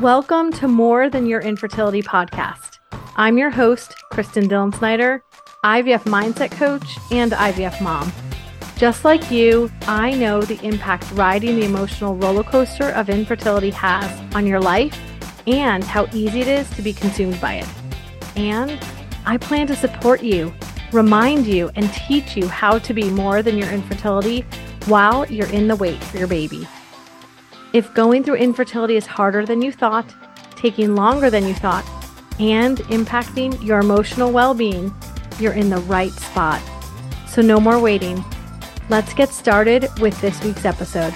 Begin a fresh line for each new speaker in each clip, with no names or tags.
Welcome to More Than Your Infertility podcast. I'm your host, Kristin Dillen Snyder, IVF mindset coach and IVF mom. Just like you, I know the impact riding the emotional roller coaster of infertility has on your life and how easy it is to be consumed by it. And I plan to support you, remind you, and teach you how to be more than your infertility while you're in the wait for your baby. If going through infertility is harder than you thought, taking longer than you thought, and impacting your emotional well being, you're in the right spot. So, no more waiting. Let's get started with this week's episode.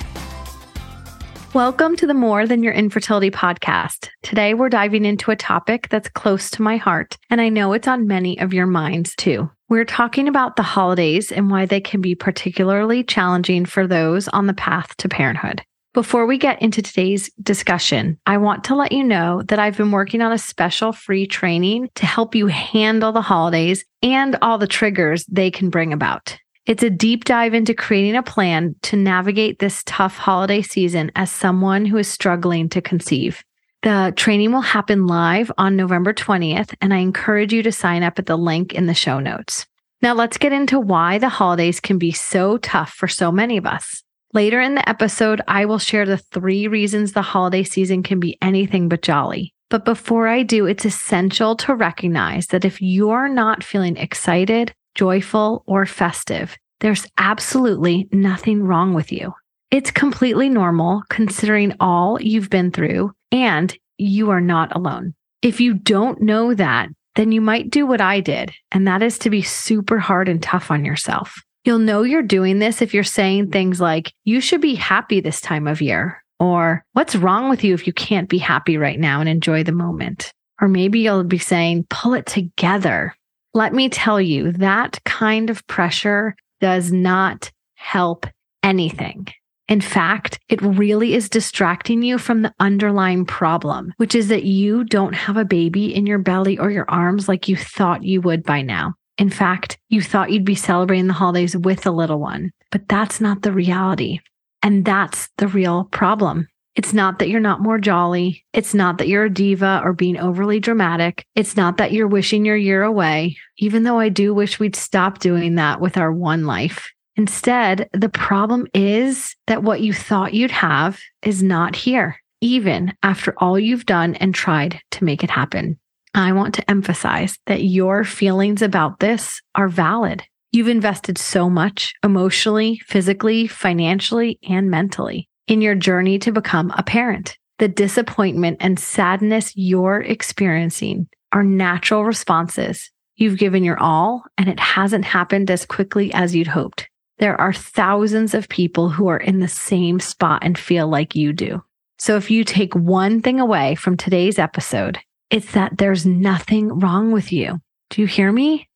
Welcome to the More Than Your Infertility podcast. Today, we're diving into a topic that's close to my heart, and I know it's on many of your minds too. We're talking about the holidays and why they can be particularly challenging for those on the path to parenthood. Before we get into today's discussion, I want to let you know that I've been working on a special free training to help you handle the holidays and all the triggers they can bring about. It's a deep dive into creating a plan to navigate this tough holiday season as someone who is struggling to conceive. The training will happen live on November 20th, and I encourage you to sign up at the link in the show notes. Now, let's get into why the holidays can be so tough for so many of us. Later in the episode, I will share the three reasons the holiday season can be anything but jolly. But before I do, it's essential to recognize that if you're not feeling excited, joyful, or festive, there's absolutely nothing wrong with you. It's completely normal considering all you've been through, and you are not alone. If you don't know that, then you might do what I did, and that is to be super hard and tough on yourself. You'll know you're doing this if you're saying things like, you should be happy this time of year, or what's wrong with you if you can't be happy right now and enjoy the moment? Or maybe you'll be saying, pull it together. Let me tell you, that kind of pressure does not help anything. In fact, it really is distracting you from the underlying problem, which is that you don't have a baby in your belly or your arms like you thought you would by now. In fact, you thought you'd be celebrating the holidays with a little one, but that's not the reality. And that's the real problem. It's not that you're not more jolly. It's not that you're a diva or being overly dramatic. It's not that you're wishing your year away, even though I do wish we'd stop doing that with our one life. Instead, the problem is that what you thought you'd have is not here, even after all you've done and tried to make it happen. I want to emphasize that your feelings about this are valid. You've invested so much emotionally, physically, financially, and mentally in your journey to become a parent. The disappointment and sadness you're experiencing are natural responses. You've given your all, and it hasn't happened as quickly as you'd hoped. There are thousands of people who are in the same spot and feel like you do. So, if you take one thing away from today's episode, it's that there's nothing wrong with you. Do you hear me?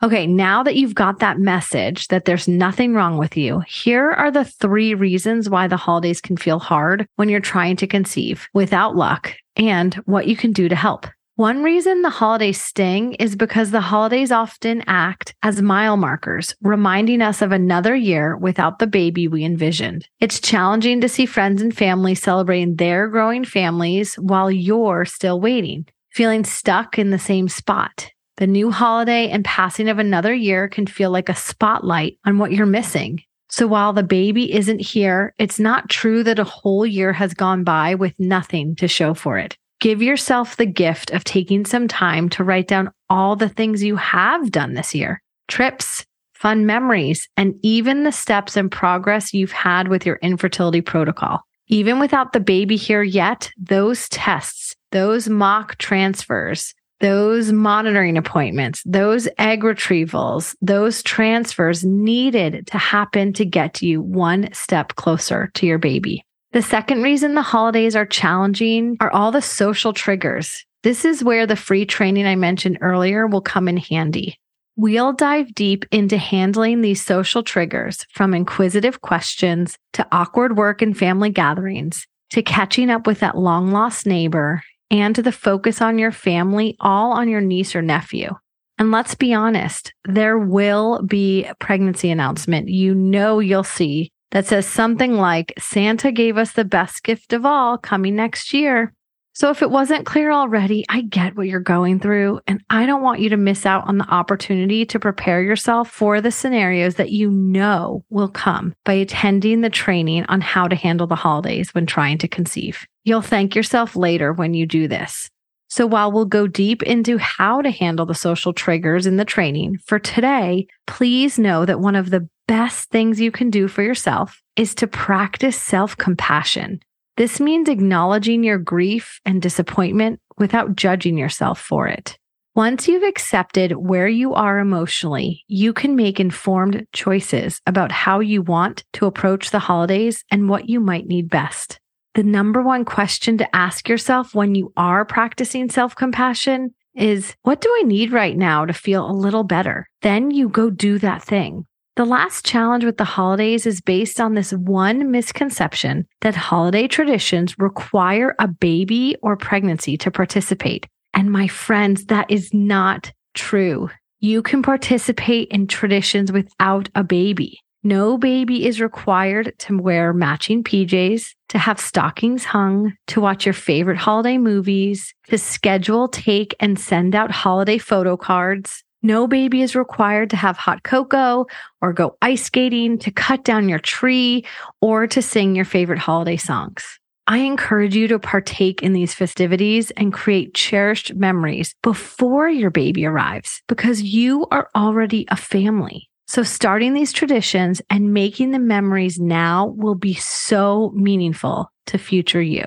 Okay, now that you've got that message that there's nothing wrong with you, here are the three reasons why the holidays can feel hard when you're trying to conceive without luck and what you can do to help. One reason the holidays sting is because the holidays often act as mile markers, reminding us of another year without the baby we envisioned. It's challenging to see friends and family celebrating their growing families while you're still waiting, feeling stuck in the same spot. The new holiday and passing of another year can feel like a spotlight on what you're missing. So while the baby isn't here, it's not true that a whole year has gone by with nothing to show for it. Give yourself the gift of taking some time to write down all the things you have done this year trips, fun memories, and even the steps and progress you've had with your infertility protocol. Even without the baby here yet, those tests, those mock transfers, those monitoring appointments, those egg retrievals, those transfers needed to happen to get you one step closer to your baby. The second reason the holidays are challenging are all the social triggers. This is where the free training I mentioned earlier will come in handy. We'll dive deep into handling these social triggers from inquisitive questions to awkward work and family gatherings to catching up with that long lost neighbor and to the focus on your family, all on your niece or nephew. And let's be honest, there will be a pregnancy announcement you know you'll see that says something like Santa gave us the best gift of all coming next year. So, if it wasn't clear already, I get what you're going through, and I don't want you to miss out on the opportunity to prepare yourself for the scenarios that you know will come by attending the training on how to handle the holidays when trying to conceive. You'll thank yourself later when you do this. So, while we'll go deep into how to handle the social triggers in the training, for today, please know that one of the best things you can do for yourself is to practice self compassion. This means acknowledging your grief and disappointment without judging yourself for it. Once you've accepted where you are emotionally, you can make informed choices about how you want to approach the holidays and what you might need best. The number one question to ask yourself when you are practicing self compassion is what do I need right now to feel a little better? Then you go do that thing. The last challenge with the holidays is based on this one misconception that holiday traditions require a baby or pregnancy to participate. And my friends, that is not true. You can participate in traditions without a baby. No baby is required to wear matching PJs, to have stockings hung, to watch your favorite holiday movies, to schedule, take, and send out holiday photo cards, no baby is required to have hot cocoa or go ice skating, to cut down your tree, or to sing your favorite holiday songs. I encourage you to partake in these festivities and create cherished memories before your baby arrives because you are already a family. So, starting these traditions and making the memories now will be so meaningful to future you.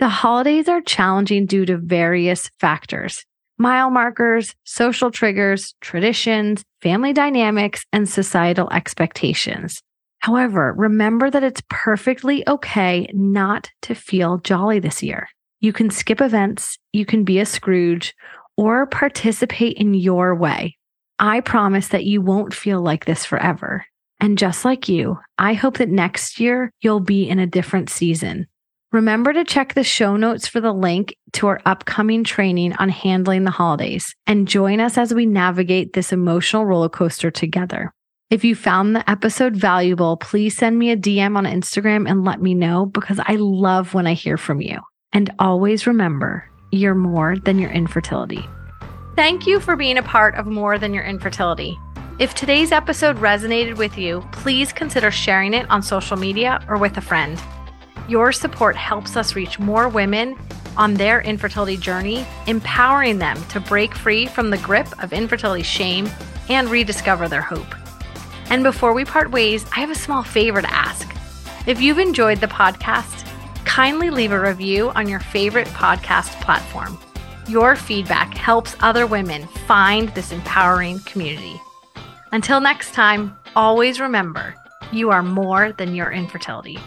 The holidays are challenging due to various factors mile markers, social triggers, traditions, family dynamics, and societal expectations. However, remember that it's perfectly okay not to feel jolly this year. You can skip events, you can be a Scrooge, or participate in your way. I promise that you won't feel like this forever. And just like you, I hope that next year you'll be in a different season, Remember to check the show notes for the link to our upcoming training on handling the holidays and join us as we navigate this emotional roller coaster together. If you found the episode valuable, please send me a DM on Instagram and let me know because I love when I hear from you. And always remember, you're more than your infertility. Thank you for being a part of More Than Your Infertility. If today's episode resonated with you, please consider sharing it on social media or with a friend. Your support helps us reach more women on their infertility journey, empowering them to break free from the grip of infertility shame and rediscover their hope. And before we part ways, I have a small favor to ask. If you've enjoyed the podcast, kindly leave a review on your favorite podcast platform. Your feedback helps other women find this empowering community. Until next time, always remember you are more than your infertility.